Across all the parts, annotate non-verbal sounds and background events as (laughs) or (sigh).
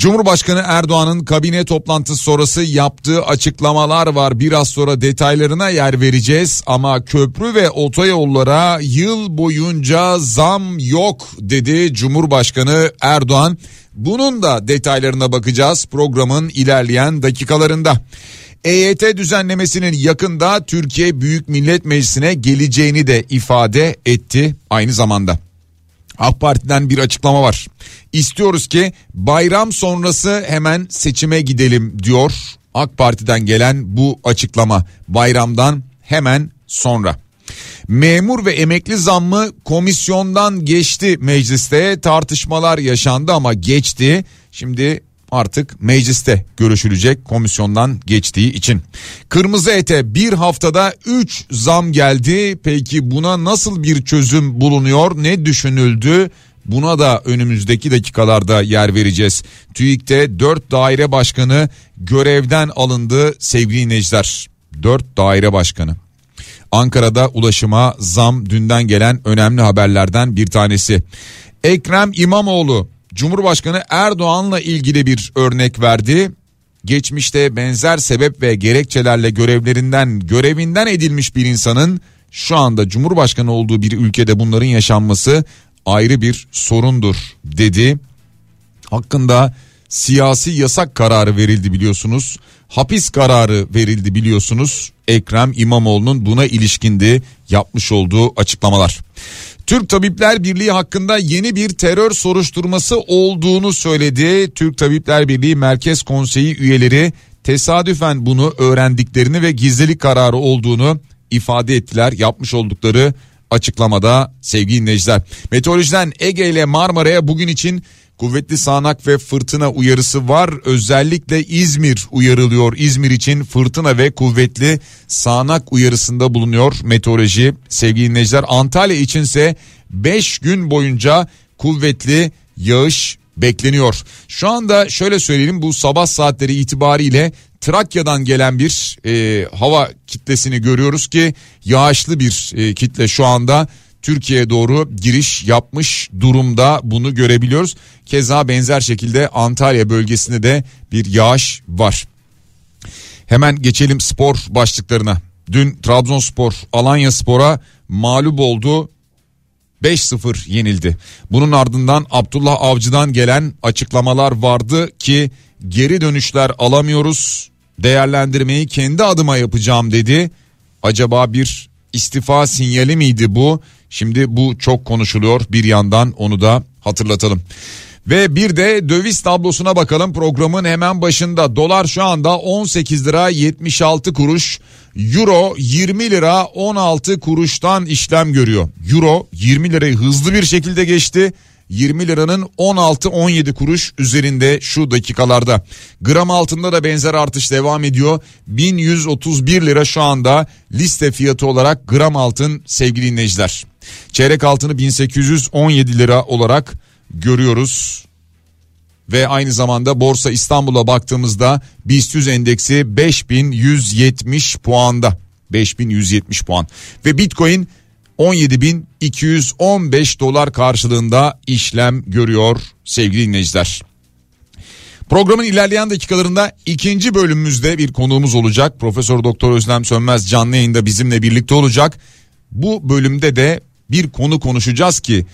Cumhurbaşkanı Erdoğan'ın kabine toplantısı sonrası yaptığı açıklamalar var. Biraz sonra detaylarına yer vereceğiz ama köprü ve otoyollara yıl boyunca zam yok dedi Cumhurbaşkanı Erdoğan. Bunun da detaylarına bakacağız programın ilerleyen dakikalarında. EYT düzenlemesinin yakında Türkiye Büyük Millet Meclisi'ne geleceğini de ifade etti aynı zamanda. AK Parti'den bir açıklama var. İstiyoruz ki bayram sonrası hemen seçime gidelim diyor. AK Parti'den gelen bu açıklama bayramdan hemen sonra. Memur ve emekli zammı komisyondan geçti mecliste tartışmalar yaşandı ama geçti. Şimdi artık mecliste görüşülecek komisyondan geçtiği için. Kırmızı ete bir haftada 3 zam geldi. Peki buna nasıl bir çözüm bulunuyor? Ne düşünüldü? Buna da önümüzdeki dakikalarda yer vereceğiz. TÜİK'te 4 daire başkanı görevden alındı sevgili dinleyiciler. 4 daire başkanı. Ankara'da ulaşıma zam dünden gelen önemli haberlerden bir tanesi. Ekrem İmamoğlu Cumhurbaşkanı Erdoğan'la ilgili bir örnek verdi. Geçmişte benzer sebep ve gerekçelerle görevlerinden görevinden edilmiş bir insanın şu anda Cumhurbaşkanı olduğu bir ülkede bunların yaşanması ayrı bir sorundur dedi. Hakkında siyasi yasak kararı verildi biliyorsunuz. Hapis kararı verildi biliyorsunuz. Ekrem İmamoğlu'nun buna ilişkindi yapmış olduğu açıklamalar. Türk Tabipler Birliği hakkında yeni bir terör soruşturması olduğunu söyledi. Türk Tabipler Birliği Merkez Konseyi üyeleri tesadüfen bunu öğrendiklerini ve gizlilik kararı olduğunu ifade ettiler. Yapmış oldukları açıklamada sevgili dinleyiciler. Meteorolojiden Ege ile Marmara'ya bugün için kuvvetli sağanak ve fırtına uyarısı var. Özellikle İzmir uyarılıyor. İzmir için fırtına ve kuvvetli sağanak uyarısında bulunuyor meteoroloji. Sevgili dinleyiciler Antalya içinse 5 gün boyunca kuvvetli yağış bekleniyor. Şu anda şöyle söyleyelim bu sabah saatleri itibariyle Trakya'dan gelen bir e, hava kitlesini görüyoruz ki yağışlı bir e, kitle şu anda Türkiye'ye doğru giriş yapmış durumda bunu görebiliyoruz. Keza benzer şekilde Antalya bölgesinde de bir yağış var. Hemen geçelim spor başlıklarına. Dün Trabzonspor Alanya Spor'a mağlup oldu. 5-0 yenildi. Bunun ardından Abdullah Avcı'dan gelen açıklamalar vardı ki geri dönüşler alamıyoruz. Değerlendirmeyi kendi adıma yapacağım dedi. Acaba bir istifa sinyali miydi bu? Şimdi bu çok konuşuluyor bir yandan onu da hatırlatalım. Ve bir de döviz tablosuna bakalım programın hemen başında. Dolar şu anda 18 lira 76 kuruş. Euro 20 lira 16 kuruştan işlem görüyor. Euro 20 lirayı hızlı bir şekilde geçti. 20 liranın 16-17 kuruş üzerinde şu dakikalarda. Gram altında da benzer artış devam ediyor. 1131 lira şu anda liste fiyatı olarak gram altın sevgili dinleyiciler. Çeyrek altını 1817 lira olarak görüyoruz. Ve aynı zamanda Borsa İstanbul'a baktığımızda BIST 100 endeksi 5170 puanda. 5170 puan. Ve Bitcoin 17.215 dolar karşılığında işlem görüyor sevgili dinleyiciler. Programın ilerleyen dakikalarında ikinci bölümümüzde bir konuğumuz olacak. Profesör Doktor Özlem Sönmez canlı yayında bizimle birlikte olacak. Bu bölümde de bir konu konuşacağız ki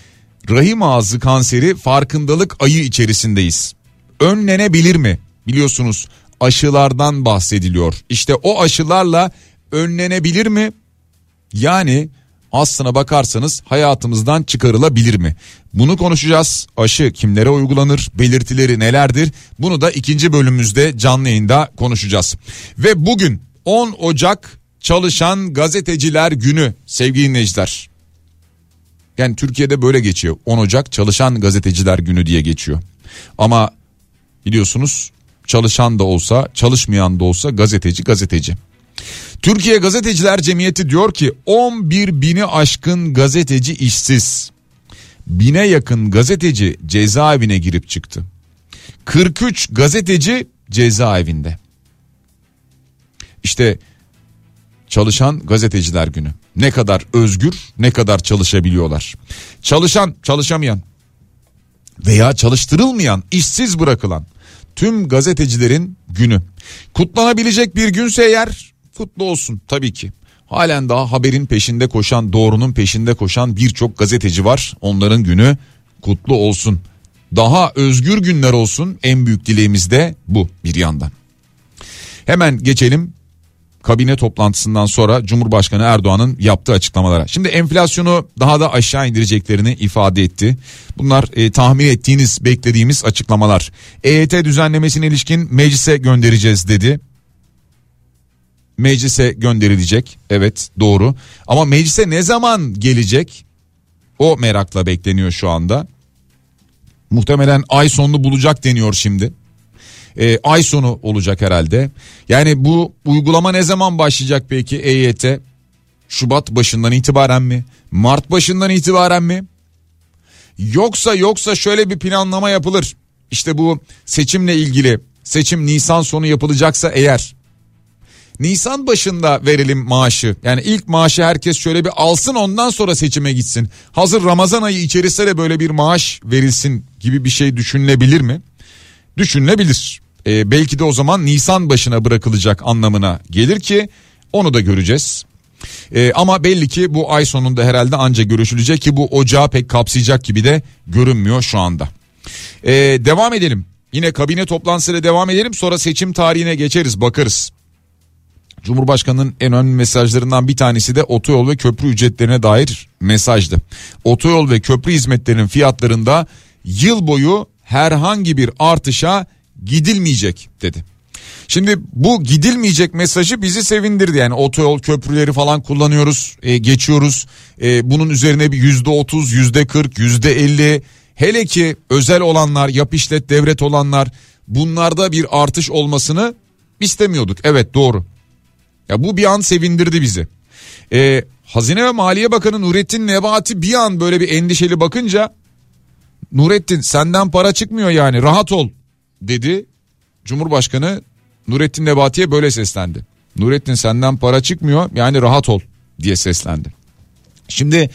rahim ağzı kanseri farkındalık ayı içerisindeyiz. Önlenebilir mi? Biliyorsunuz aşılardan bahsediliyor. İşte o aşılarla önlenebilir mi? Yani aslına bakarsanız hayatımızdan çıkarılabilir mi? Bunu konuşacağız. Aşı kimlere uygulanır? Belirtileri nelerdir? Bunu da ikinci bölümümüzde canlı yayında konuşacağız. Ve bugün 10 Ocak Çalışan Gazeteciler Günü sevgili dinleyiciler. Yani Türkiye'de böyle geçiyor. 10 Ocak Çalışan Gazeteciler Günü diye geçiyor. Ama biliyorsunuz çalışan da olsa çalışmayan da olsa gazeteci gazeteci. Türkiye Gazeteciler Cemiyeti diyor ki 11 bini aşkın gazeteci işsiz. Bine yakın gazeteci cezaevine girip çıktı. 43 gazeteci cezaevinde. İşte çalışan gazeteciler günü. Ne kadar özgür, ne kadar çalışabiliyorlar. Çalışan, çalışamayan veya çalıştırılmayan, işsiz bırakılan tüm gazetecilerin günü. Kutlanabilecek bir günse eğer kutlu olsun tabii ki. Halen daha haberin peşinde koşan, doğrunun peşinde koşan birçok gazeteci var. Onların günü kutlu olsun. Daha özgür günler olsun en büyük dileğimiz de bu bir yandan. Hemen geçelim kabine toplantısından sonra Cumhurbaşkanı Erdoğan'ın yaptığı açıklamalara. Şimdi enflasyonu daha da aşağı indireceklerini ifade etti. Bunlar e, tahmin ettiğiniz, beklediğimiz açıklamalar. EYT düzenlemesine ilişkin meclise göndereceğiz dedi. Meclise gönderilecek. Evet, doğru. Ama meclise ne zaman gelecek? O merakla bekleniyor şu anda. Muhtemelen ay sonunu bulacak deniyor şimdi e, ay sonu olacak herhalde. Yani bu uygulama ne zaman başlayacak peki EYT? Şubat başından itibaren mi? Mart başından itibaren mi? Yoksa yoksa şöyle bir planlama yapılır. İşte bu seçimle ilgili seçim Nisan sonu yapılacaksa eğer Nisan başında verelim maaşı. Yani ilk maaşı herkes şöyle bir alsın ondan sonra seçime gitsin. Hazır Ramazan ayı içerisinde de böyle bir maaş verilsin gibi bir şey düşünülebilir mi? Düşünülebilir e, belki de o zaman Nisan başına bırakılacak anlamına gelir ki onu da göreceğiz. E, ama belli ki bu ay sonunda herhalde anca görüşülecek ki bu ocağı pek kapsayacak gibi de görünmüyor şu anda. E, devam edelim. Yine kabine toplantısıyla devam edelim sonra seçim tarihine geçeriz bakarız. Cumhurbaşkanının en önemli mesajlarından bir tanesi de otoyol ve köprü ücretlerine dair mesajdı. Otoyol ve köprü hizmetlerinin fiyatlarında yıl boyu herhangi bir artışa gidilmeyecek dedi. Şimdi bu gidilmeyecek mesajı bizi sevindirdi. Yani otoyol köprüleri falan kullanıyoruz e, geçiyoruz. E, bunun üzerine bir yüzde otuz yüzde kırk yüzde elli. Hele ki özel olanlar yap işlet devlet olanlar bunlarda bir artış olmasını istemiyorduk. Evet doğru. Ya bu bir an sevindirdi bizi. E, Hazine ve Maliye Bakanı Nurettin Nebati bir an böyle bir endişeli bakınca Nurettin senden para çıkmıyor yani rahat ol dedi. Cumhurbaşkanı Nurettin Nebati'ye böyle seslendi. Nurettin senden para çıkmıyor yani rahat ol diye seslendi. Şimdi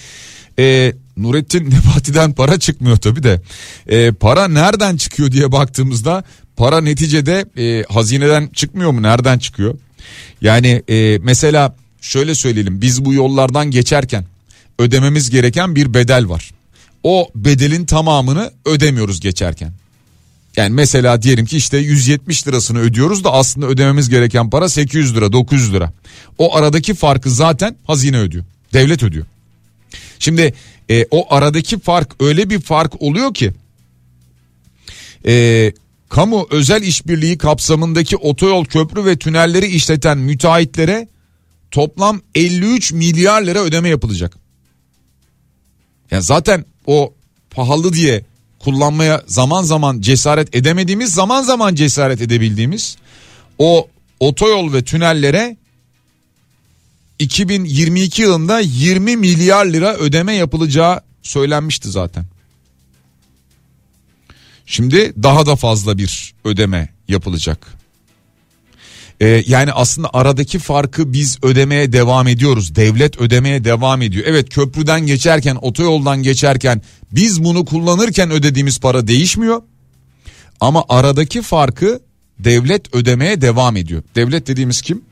e, Nurettin (laughs) Nebati'den para çıkmıyor tabi de e, para nereden çıkıyor diye baktığımızda para neticede e, hazineden çıkmıyor mu nereden çıkıyor? Yani e, mesela şöyle söyleyelim biz bu yollardan geçerken ödememiz gereken bir bedel var. O bedelin tamamını ödemiyoruz geçerken. Yani mesela diyelim ki işte 170 lirasını ödüyoruz da aslında ödememiz gereken para 800 lira 900 lira. O aradaki farkı zaten hazine ödüyor. Devlet ödüyor. Şimdi e, o aradaki fark öyle bir fark oluyor ki e, kamu özel işbirliği kapsamındaki otoyol köprü ve tünelleri işleten müteahhitlere toplam 53 milyar lira ödeme yapılacak. Yani zaten o pahalı diye kullanmaya zaman zaman cesaret edemediğimiz zaman zaman cesaret edebildiğimiz o otoyol ve tünellere 2022 yılında 20 milyar lira ödeme yapılacağı söylenmişti zaten. Şimdi daha da fazla bir ödeme yapılacak. Ee, yani aslında aradaki farkı biz ödemeye devam ediyoruz. Devlet ödemeye devam ediyor. Evet köprüden geçerken otoyoldan geçerken biz bunu kullanırken ödediğimiz para değişmiyor. Ama aradaki farkı devlet ödemeye devam ediyor. Devlet dediğimiz kim?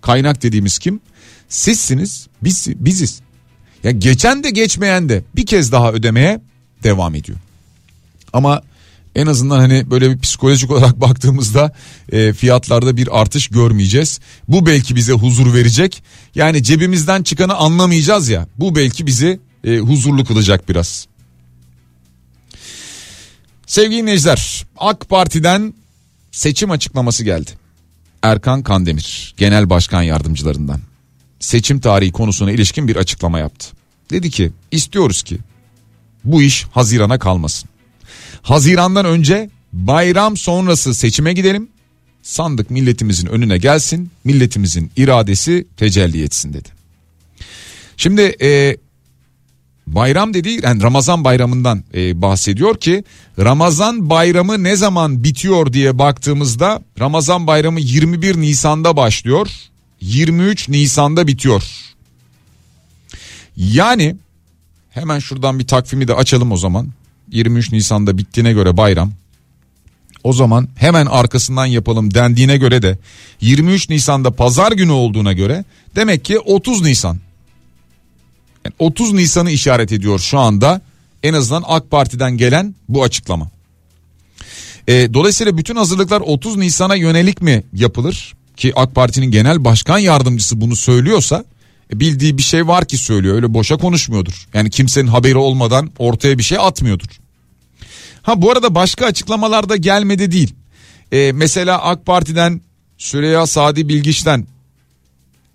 Kaynak dediğimiz kim? Sizsiniz, biz, biziz. Ya geçen de geçmeyen de bir kez daha ödemeye devam ediyor. Ama En azından hani böyle bir psikolojik olarak (laughs) baktığımızda e, fiyatlarda bir artış görmeyeceğiz. Bu belki bize huzur verecek. Yani cebimizden çıkanı anlamayacağız ya. Bu belki bizi e, huzurlu kılacak biraz. Sevgili dinleyiciler AK Parti'den seçim açıklaması geldi. Erkan Kandemir genel başkan yardımcılarından seçim tarihi konusuna ilişkin bir açıklama yaptı. Dedi ki istiyoruz ki bu iş Haziran'a kalmasın. Haziran'dan önce bayram sonrası seçime gidelim. Sandık milletimizin önüne gelsin. Milletimizin iradesi tecelli etsin dedi. Şimdi e, bayram dediği yani Ramazan bayramından e, bahsediyor ki Ramazan bayramı ne zaman bitiyor diye baktığımızda Ramazan bayramı 21 Nisan'da başlıyor 23 Nisan'da bitiyor. Yani hemen şuradan bir takvimi de açalım o zaman 23 Nisan'da bittiğine göre bayram o zaman hemen arkasından yapalım dendiğine göre de 23 Nisan'da pazar günü olduğuna göre demek ki 30 Nisan yani 30 Nisan'ı işaret ediyor şu anda en azından AK Parti'den gelen bu açıklama. E, dolayısıyla bütün hazırlıklar 30 Nisan'a yönelik mi yapılır? Ki AK Parti'nin genel başkan yardımcısı bunu söylüyorsa bildiği bir şey var ki söylüyor öyle boşa konuşmuyordur. Yani kimsenin haberi olmadan ortaya bir şey atmıyordur. Ha bu arada başka açıklamalar da gelmedi değil. E, mesela AK Parti'den Süreyya Sadi Bilgiç'ten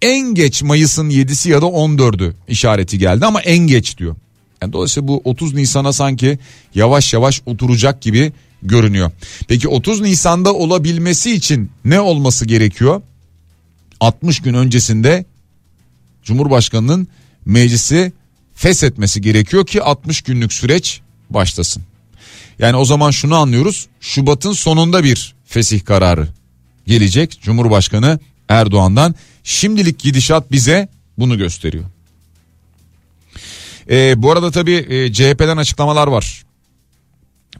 en geç Mayıs'ın 7'si ya da 14'ü işareti geldi ama en geç diyor. Yani dolayısıyla bu 30 Nisan'a sanki yavaş yavaş oturacak gibi görünüyor. Peki 30 Nisan'da olabilmesi için ne olması gerekiyor? 60 gün öncesinde Cumhurbaşkanı'nın meclisi feshetmesi gerekiyor ki 60 günlük süreç başlasın. Yani o zaman şunu anlıyoruz. Şubat'ın sonunda bir fesih kararı gelecek Cumhurbaşkanı Erdoğan'dan. Şimdilik gidişat bize bunu gösteriyor. Ee, bu arada tabii e, CHP'den açıklamalar var.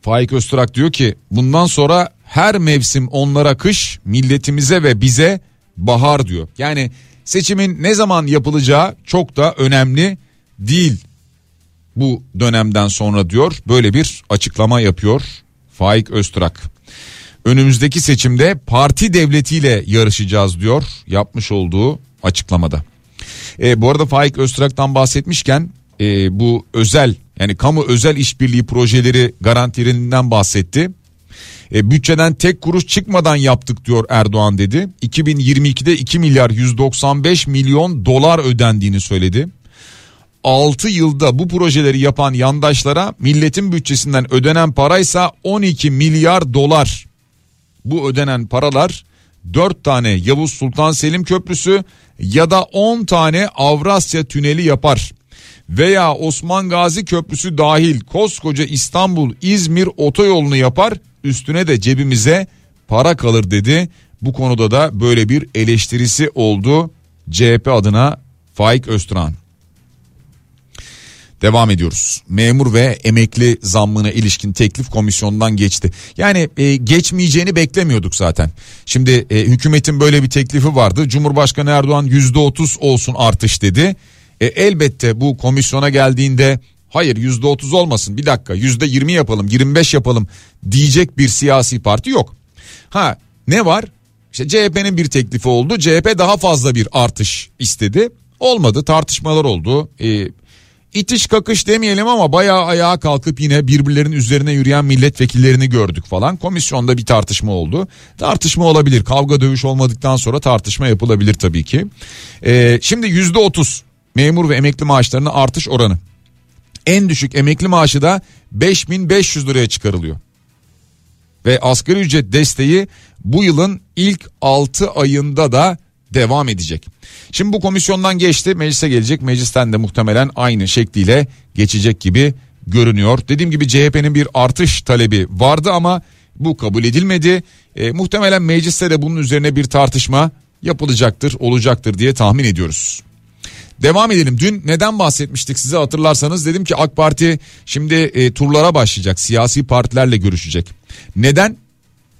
Faik Öztürk diyor ki bundan sonra her mevsim onlara kış milletimize ve bize bahar diyor. Yani seçimin ne zaman yapılacağı çok da önemli değil bu dönemden sonra diyor böyle bir açıklama yapıyor Faik Öztürk. Önümüzdeki seçimde parti devletiyle yarışacağız diyor yapmış olduğu açıklamada. E, bu arada Faik Öztürk'ten bahsetmişken e, bu özel yani kamu özel işbirliği projeleri garantilerinden bahsetti. E, bütçeden tek kuruş çıkmadan yaptık diyor Erdoğan dedi. 2022'de 2 milyar 195 milyon dolar ödendiğini söyledi. 6 yılda bu projeleri yapan yandaşlara milletin bütçesinden ödenen paraysa 12 milyar dolar. Bu ödenen paralar 4 tane Yavuz Sultan Selim Köprüsü ya da 10 tane Avrasya Tüneli yapar veya Osman Gazi Köprüsü dahil koskoca İstanbul İzmir otoyolunu yapar üstüne de cebimize para kalır dedi. Bu konuda da böyle bir eleştirisi oldu CHP adına Faik Öztürk'ün. Devam ediyoruz. Memur ve emekli zammına ilişkin teklif komisyondan geçti. Yani e, geçmeyeceğini beklemiyorduk zaten. Şimdi e, hükümetin böyle bir teklifi vardı. Cumhurbaşkanı Erdoğan yüzde otuz olsun artış dedi. E, elbette bu komisyona geldiğinde hayır yüzde otuz olmasın bir dakika yüzde yirmi yapalım yirmi beş yapalım diyecek bir siyasi parti yok. Ha ne var? İşte CHP'nin bir teklifi oldu. CHP daha fazla bir artış istedi. Olmadı tartışmalar oldu. Ee, itiş kakış demeyelim ama bayağı ayağa kalkıp yine birbirlerinin üzerine yürüyen milletvekillerini gördük falan. Komisyonda bir tartışma oldu. Tartışma olabilir. Kavga dövüş olmadıktan sonra tartışma yapılabilir tabii ki. Ee, şimdi yüzde otuz memur ve emekli maaşlarına artış oranı. En düşük emekli maaşı da 5500 liraya çıkarılıyor. Ve asgari ücret desteği bu yılın ilk 6 ayında da devam edecek. Şimdi bu komisyondan geçti meclise gelecek meclisten de muhtemelen aynı şekliyle geçecek gibi görünüyor. Dediğim gibi CHP'nin bir artış talebi vardı ama bu kabul edilmedi. E, muhtemelen mecliste de bunun üzerine bir tartışma yapılacaktır olacaktır diye tahmin ediyoruz. Devam edelim. Dün neden bahsetmiştik size hatırlarsanız dedim ki AK Parti şimdi e, turlara başlayacak. Siyasi partilerle görüşecek. Neden?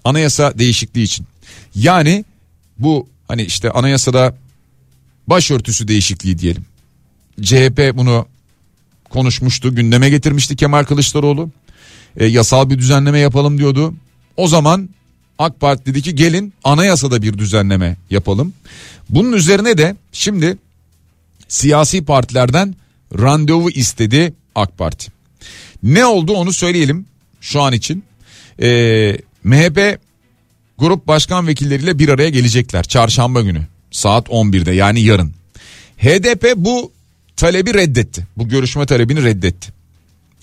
Anayasa değişikliği için. Yani bu hani işte anayasada başörtüsü değişikliği diyelim. CHP bunu konuşmuştu, gündeme getirmişti Kemal Kılıçdaroğlu. e, yasal bir düzenleme yapalım diyordu. O zaman AK Parti dedi ki gelin anayasada bir düzenleme yapalım. Bunun üzerine de şimdi siyasi partilerden randevu istedi AK Parti. Ne oldu onu söyleyelim şu an için. Ee, MHP grup başkan vekilleriyle bir araya gelecekler çarşamba günü saat 11'de yani yarın. HDP bu talebi reddetti. Bu görüşme talebini reddetti.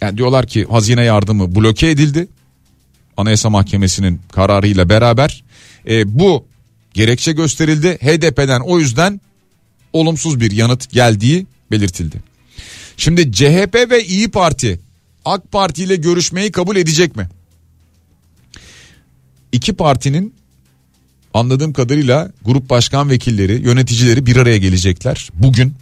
Yani diyorlar ki hazine yardımı bloke edildi. Anayasa Mahkemesi'nin kararıyla beraber e, bu gerekçe gösterildi. HDP'den o yüzden olumsuz bir yanıt geldiği belirtildi. Şimdi CHP ve İyi Parti AK Parti ile görüşmeyi kabul edecek mi? İki partinin anladığım kadarıyla grup başkan vekilleri, yöneticileri bir araya gelecekler. Bugün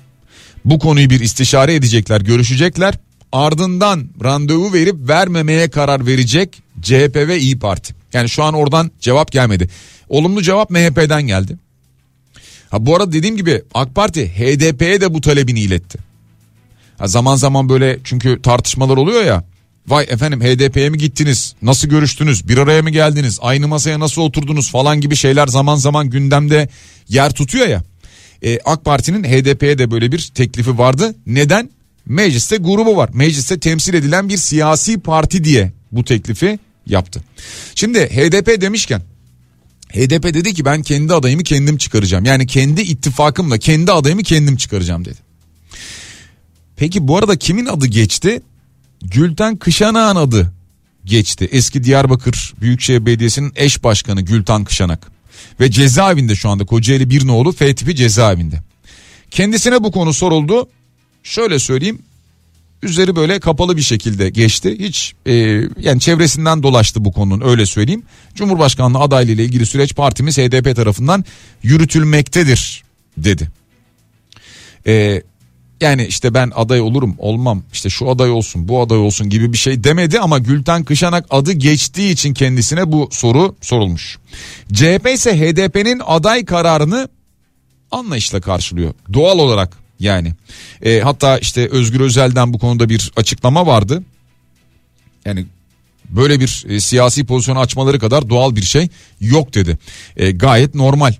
bu konuyu bir istişare edecekler, görüşecekler. Ardından randevu verip vermemeye karar verecek CHP ve İyi Parti. Yani şu an oradan cevap gelmedi. Olumlu cevap MHP'den geldi. Ha bu arada dediğim gibi AK Parti HDP'ye de bu talebini iletti. Ha zaman zaman böyle çünkü tartışmalar oluyor ya. Vay efendim HDP'ye mi gittiniz? Nasıl görüştünüz? Bir araya mı geldiniz? Aynı masaya nasıl oturdunuz falan gibi şeyler zaman zaman gündemde yer tutuyor ya. Ee, AK Parti'nin HDP'ye de böyle bir teklifi vardı. Neden? Mecliste grubu var. Mecliste temsil edilen bir siyasi parti diye bu teklifi yaptı. Şimdi HDP demişken HDP dedi ki ben kendi adayımı kendim çıkaracağım. Yani kendi ittifakımla kendi adayımı kendim çıkaracağım dedi. Peki bu arada kimin adı geçti? Gülten Kışanak'ın adı geçti. Eski Diyarbakır Büyükşehir Belediyesi'nin eş başkanı Gülten Kışanak. Ve cezaevinde şu anda Kocaeli bir nolu F tipi cezaevinde. Kendisine bu konu soruldu. Şöyle söyleyeyim üzeri böyle kapalı bir şekilde geçti. Hiç e, yani çevresinden dolaştı bu konunun öyle söyleyeyim. Cumhurbaşkanlığı adaylığı ile ilgili süreç partimiz HDP tarafından yürütülmektedir dedi. E, yani işte ben aday olurum olmam işte şu aday olsun bu aday olsun gibi bir şey demedi ama Gülten Kışanak adı geçtiği için kendisine bu soru sorulmuş. CHP ise HDP'nin aday kararını anlayışla karşılıyor doğal olarak yani. E, hatta işte Özgür Özel'den bu konuda bir açıklama vardı. Yani böyle bir e, siyasi pozisyonu açmaları kadar doğal bir şey yok dedi. E, gayet normal.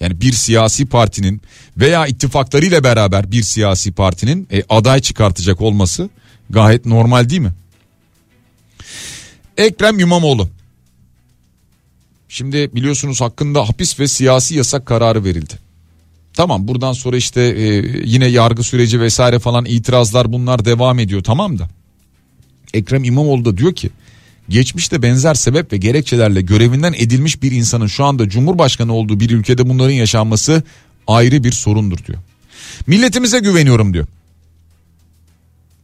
Yani bir siyasi partinin veya ittifaklarıyla beraber bir siyasi partinin e, aday çıkartacak olması gayet normal değil mi? Ekrem İmamoğlu. Şimdi biliyorsunuz hakkında hapis ve siyasi yasak kararı verildi. Tamam buradan sonra işte e, yine yargı süreci vesaire falan itirazlar bunlar devam ediyor tamam da. Ekrem İmamoğlu da diyor ki geçmişte benzer sebep ve gerekçelerle görevinden edilmiş bir insanın şu anda cumhurbaşkanı olduğu bir ülkede bunların yaşanması ayrı bir sorundur diyor. Milletimize güveniyorum diyor.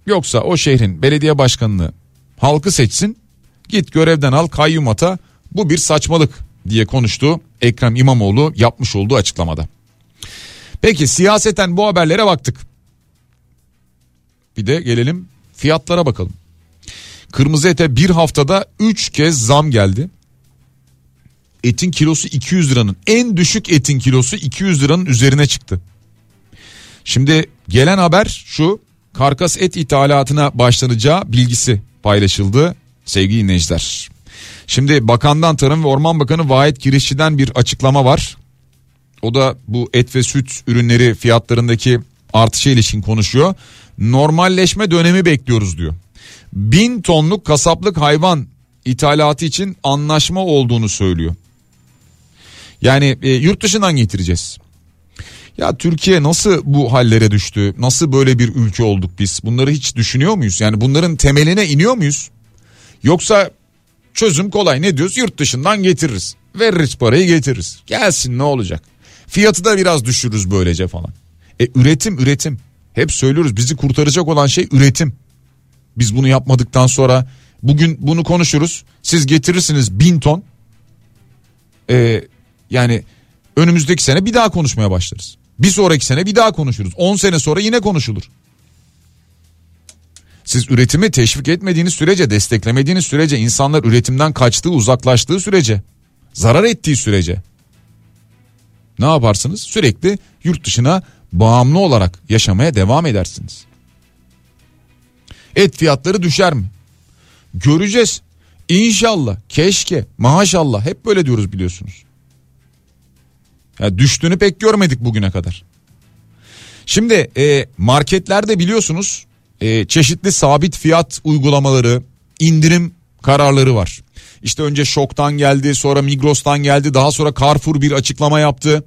Yoksa o şehrin belediye başkanını halkı seçsin git görevden al kayyum ata bu bir saçmalık diye konuştu Ekrem İmamoğlu yapmış olduğu açıklamada. Peki siyaseten bu haberlere baktık. Bir de gelelim fiyatlara bakalım. Kırmızı ete bir haftada 3 kez zam geldi. Etin kilosu 200 liranın en düşük etin kilosu 200 liranın üzerine çıktı. Şimdi gelen haber şu karkas et ithalatına başlanacağı bilgisi paylaşıldı sevgili dinleyiciler. Şimdi bakandan Tarım ve Orman Bakanı Vahit Kirişçi'den bir açıklama var. O da bu et ve süt ürünleri fiyatlarındaki artışa ilişkin konuşuyor. Normalleşme dönemi bekliyoruz diyor. Bin tonluk kasaplık hayvan ithalatı için anlaşma olduğunu söylüyor. Yani e, yurt dışından getireceğiz. Ya Türkiye nasıl bu hallere düştü? Nasıl böyle bir ülke olduk biz? Bunları hiç düşünüyor muyuz? Yani bunların temeline iniyor muyuz? Yoksa çözüm kolay ne diyoruz? Yurt dışından getiririz. Veririz parayı getiririz. Gelsin ne olacak? Fiyatı da biraz düşürürüz böylece falan. E üretim üretim. Hep söylüyoruz bizi kurtaracak olan şey üretim. Biz bunu yapmadıktan sonra bugün bunu konuşuruz. Siz getirirsiniz bin ton. E, yani önümüzdeki sene bir daha konuşmaya başlarız. Bir sonraki sene bir daha konuşuruz. 10 sene sonra yine konuşulur. Siz üretimi teşvik etmediğiniz sürece, desteklemediğiniz sürece, insanlar üretimden kaçtığı, uzaklaştığı sürece, zarar ettiği sürece ne yaparsınız? Sürekli yurt dışına bağımlı olarak yaşamaya devam edersiniz. Et fiyatları düşer mi? Göreceğiz. İnşallah, keşke, maşallah hep böyle diyoruz biliyorsunuz. Ya düştüğünü pek görmedik bugüne kadar. Şimdi e, marketlerde biliyorsunuz e, çeşitli sabit fiyat uygulamaları, indirim kararları var. İşte önce Şok'tan geldi, sonra Migros'tan geldi, daha sonra Carrefour bir açıklama yaptı.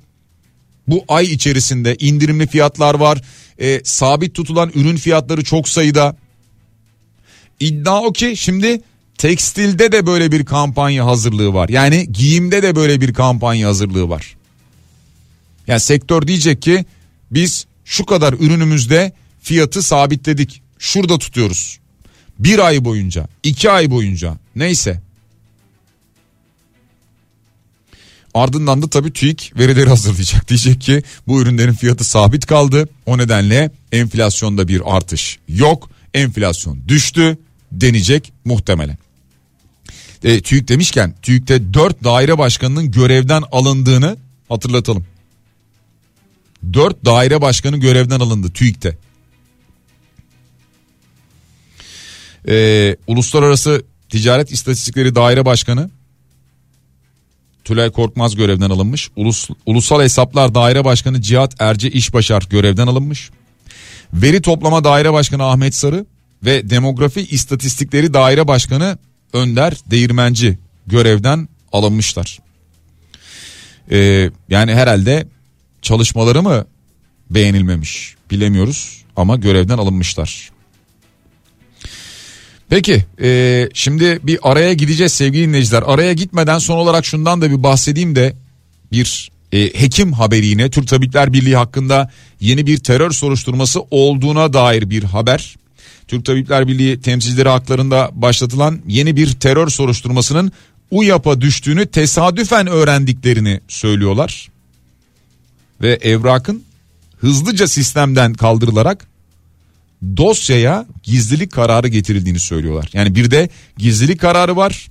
Bu ay içerisinde indirimli fiyatlar var. E, sabit tutulan ürün fiyatları çok sayıda. İddia o ki şimdi tekstilde de böyle bir kampanya hazırlığı var. Yani giyimde de böyle bir kampanya hazırlığı var. Yani sektör diyecek ki biz şu kadar ürünümüzde fiyatı sabitledik. Şurada tutuyoruz. Bir ay boyunca, iki ay boyunca neyse. Ardından da tabii TÜİK verileri hazırlayacak. Diyecek ki bu ürünlerin fiyatı sabit kaldı. O nedenle enflasyonda bir artış yok. Enflasyon düştü denecek muhtemelen. E, TÜİK demişken TÜİK'te 4 daire başkanının görevden alındığını hatırlatalım. 4 daire başkanı görevden alındı TÜİK'te. Ee, Uluslararası Ticaret İstatistikleri Daire Başkanı Tülay Korkmaz görevden alınmış. Ulus, Ulusal Hesaplar Daire Başkanı Cihat Erce İşbaşar görevden alınmış. Veri Toplama Daire Başkanı Ahmet Sarı ve Demografi İstatistikleri Daire Başkanı Önder Değirmenci görevden alınmışlar. Ee, yani herhalde çalışmaları mı beğenilmemiş bilemiyoruz ama görevden alınmışlar. Peki e, şimdi bir araya gideceğiz sevgili dinleyiciler. Araya gitmeden son olarak şundan da bir bahsedeyim de bir e, hekim haberi yine Türk Tabipler Birliği hakkında yeni bir terör soruşturması olduğuna dair bir haber. Türk Tabipler Birliği temsilcileri haklarında başlatılan yeni bir terör soruşturmasının UYAP'a düştüğünü tesadüfen öğrendiklerini söylüyorlar. Ve evrakın hızlıca sistemden kaldırılarak dosyaya gizlilik kararı getirildiğini söylüyorlar. Yani bir de gizlilik kararı var.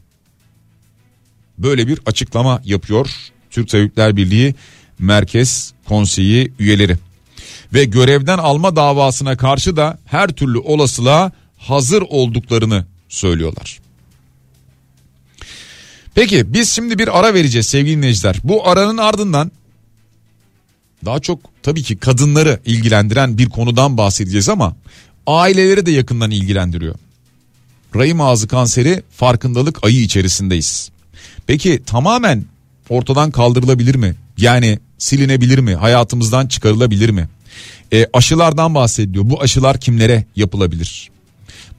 Böyle bir açıklama yapıyor Türk Tabipler Birliği Merkez Konseyi üyeleri. Ve görevden alma davasına karşı da her türlü olasılığa hazır olduklarını söylüyorlar. Peki biz şimdi bir ara vereceğiz sevgili dinleyiciler. Bu aranın ardından daha çok tabii ki kadınları ilgilendiren bir konudan bahsedeceğiz ama aileleri de yakından ilgilendiriyor. Rahim ağzı kanseri farkındalık ayı içerisindeyiz. Peki tamamen ortadan kaldırılabilir mi? Yani silinebilir mi? Hayatımızdan çıkarılabilir mi? E, aşılardan bahsediliyor. Bu aşılar kimlere yapılabilir?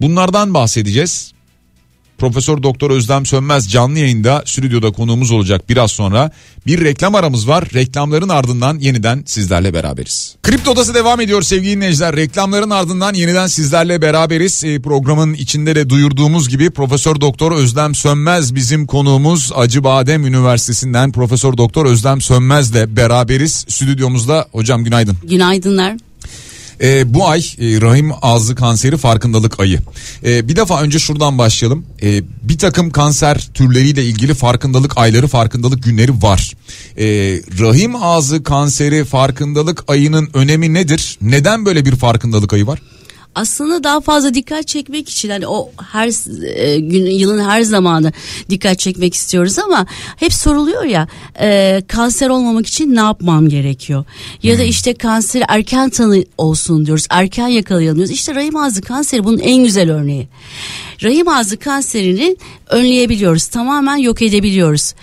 Bunlardan bahsedeceğiz. Profesör Doktor Özlem Sönmez canlı yayında stüdyoda konuğumuz olacak biraz sonra. Bir reklam aramız var. Reklamların ardından yeniden sizlerle beraberiz. Kripto Odası devam ediyor sevgili dinleyiciler. Reklamların ardından yeniden sizlerle beraberiz. E, programın içinde de duyurduğumuz gibi Profesör Doktor Özlem Sönmez bizim konuğumuz. Acıbadem Üniversitesi'nden Profesör Doktor Özlem Sönmez'le beraberiz. Stüdyomuzda hocam günaydın. Günaydınlar. E, bu ay e, rahim ağzı kanseri farkındalık ayı. E, bir defa önce şuradan başlayalım. E, bir takım kanser türleriyle ilgili farkındalık ayları, farkındalık günleri var. E, rahim ağzı kanseri farkındalık ayının önemi nedir? Neden böyle bir farkındalık ayı var? Aslında daha fazla dikkat çekmek için hani o her e, gün yılın her zamanı dikkat çekmek istiyoruz ama hep soruluyor ya e, kanser olmamak için ne yapmam gerekiyor? Ya da hmm. işte kanseri erken tanı olsun diyoruz erken yakalayalım diyoruz. İşte rahim ağzı kanseri bunun en güzel örneği. Rahim ağzı kanserini önleyebiliyoruz tamamen yok edebiliyoruz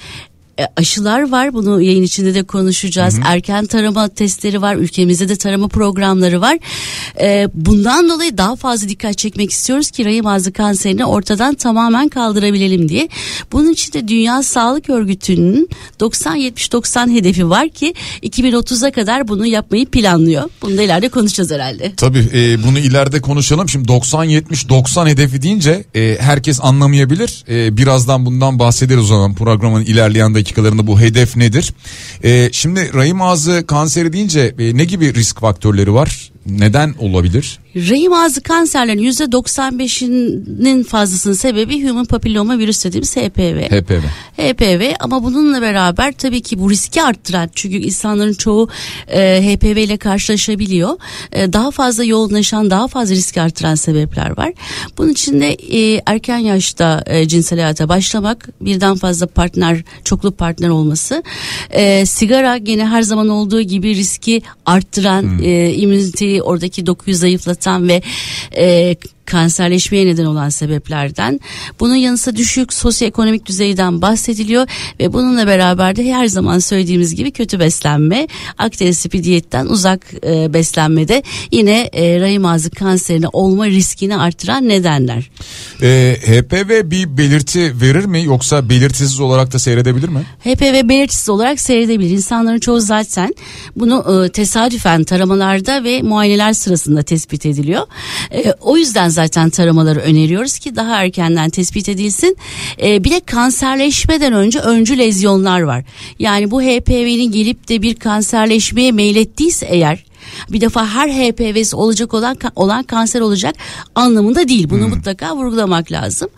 aşılar var. Bunu yayın içinde de konuşacağız. Hı hı. Erken tarama testleri var. Ülkemizde de tarama programları var. E, bundan dolayı daha fazla dikkat çekmek istiyoruz ki rahim ağzı kanserini ortadan tamamen kaldırabilelim diye. Bunun için de Dünya Sağlık Örgütü'nün 90-70-90 hedefi var ki 2030'a kadar bunu yapmayı planlıyor. Bunu da ileride konuşacağız herhalde. Tabii e, bunu ileride konuşalım. Şimdi 90-70-90 hedefi deyince e, herkes anlamayabilir. E, birazdan bundan bahsederiz o zaman programın ilerleyen dakikalarında bu hedef nedir? E, şimdi rahim ağzı kanseri deyince e, ne gibi risk faktörleri var? Neden olabilir? Rahim ağzı kanserlerin %95'inin fazlasının sebebi human papilloma virüs dediğimiz HPV. HPV. HPV ama bununla beraber tabii ki bu riski arttıran çünkü insanların çoğu e, HPV ile karşılaşabiliyor. E, daha fazla yoğunlaşan daha fazla risk arttıran sebepler var. Bunun için de e, erken yaşta e, cinsel hayata başlamak, birden fazla partner, çoklu partner olması, e, sigara gene her zaman olduğu gibi riski arttıran, hmm. e, immüniteyi oradaki dokuyu zayıflatan ve e, kanserleşmeye neden olan sebeplerden. Bunun yanı sıra düşük sosyoekonomik düzeyden bahsediliyor ve bununla beraber de her zaman söylediğimiz gibi kötü beslenme, akdeniz tipi diyetten uzak e, beslenmede yine e, rahim ağzı kanserine olma riskini artıran nedenler. E, HPV bir belirti verir mi yoksa belirtisiz olarak da seyredebilir mi? HPV belirtisiz olarak seyredebilir. İnsanların çoğu zaten bunu e, tesadüfen taramalarda ve muayeneler sırasında tespit ediliyor. E, o yüzden zaten taramaları öneriyoruz ki daha erkenden tespit edilsin. E, bir de kanserleşmeden önce öncü lezyonlar var. Yani bu HPV'nin gelip de bir kanserleşmeye meylettiyse eğer bir defa her HPV'si olacak olan olan kanser olacak anlamında değil. Bunu hmm. mutlaka vurgulamak lazım.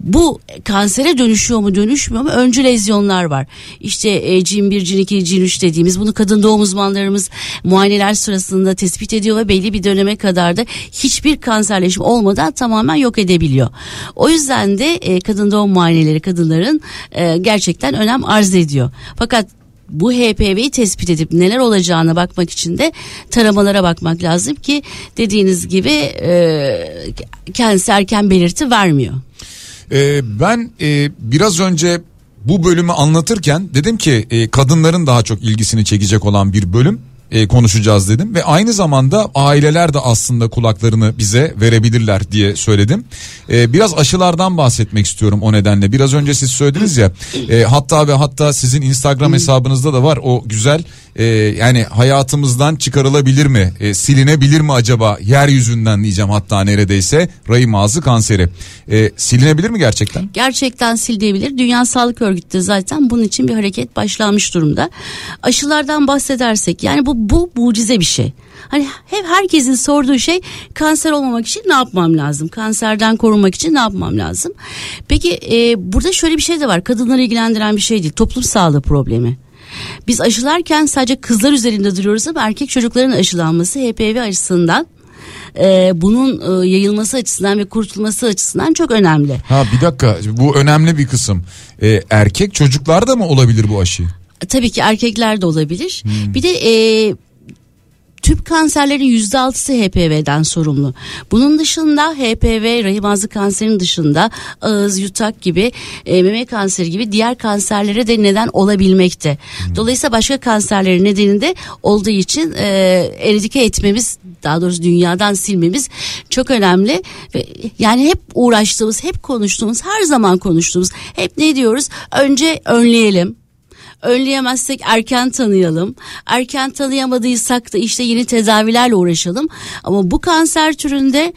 Bu kansere dönüşüyor mu dönüşmüyor mu? Öncü lezyonlar var. İşte e, cin 1, cin 2, cin 3 dediğimiz bunu kadın doğum uzmanlarımız muayeneler sırasında tespit ediyor ve belli bir döneme kadar da hiçbir kanserleşme olmadan tamamen yok edebiliyor. O yüzden de e, kadın doğum muayeneleri kadınların e, gerçekten önem arz ediyor. Fakat bu HPV'yi tespit edip neler olacağına bakmak için de taramalara bakmak lazım ki dediğiniz gibi e, kendisi erken belirti vermiyor. Ee, ben e, biraz önce bu bölümü anlatırken dedim ki e, kadınların daha çok ilgisini çekecek olan bir bölüm e, konuşacağız dedim ve aynı zamanda aileler de aslında kulaklarını bize verebilirler diye söyledim. E, biraz aşılardan bahsetmek istiyorum o nedenle. Biraz önce siz söylediniz ya e, hatta ve hatta sizin Instagram hesabınızda da var o güzel e, yani hayatımızdan çıkarılabilir mi e, silinebilir mi acaba yeryüzünden diyeceğim hatta neredeyse rahim ağzı kanseri. E, silinebilir mi gerçekten? Gerçekten silinebilir. Dünya Sağlık Örgütü de zaten bunun için bir hareket başlamış durumda. Aşılardan bahsedersek yani bu bu mucize bir şey. Hani hep herkesin sorduğu şey kanser olmamak için ne yapmam lazım? Kanserden korunmak için ne yapmam lazım? Peki e, burada şöyle bir şey de var. Kadınları ilgilendiren bir şey değil. Toplum sağlığı problemi. Biz aşılarken sadece kızlar üzerinde duruyoruz ama erkek çocukların aşılanması HPV açısından e, bunun e, yayılması açısından ve kurtulması açısından çok önemli. Ha bir dakika bu önemli bir kısım. E, erkek çocuklar da mı olabilir bu aşı? Tabii ki erkekler de olabilir. Hmm. Bir de e, tüp kanserlerin yüzde altısı HPV'den sorumlu. Bunun dışında HPV, rahim ağzı kanserinin dışında ağız, yutak gibi, e, meme kanseri gibi diğer kanserlere de neden olabilmekte. Hmm. Dolayısıyla başka kanserlerin nedeni olduğu için e, eradike etmemiz daha doğrusu dünyadan silmemiz çok önemli ve yani hep uğraştığımız, hep konuştuğumuz, her zaman konuştuğumuz, hep ne diyoruz? Önce önleyelim Önleyemezsek erken tanıyalım. Erken tanıyamadıysak da işte yeni tedavilerle uğraşalım. Ama bu kanser türünde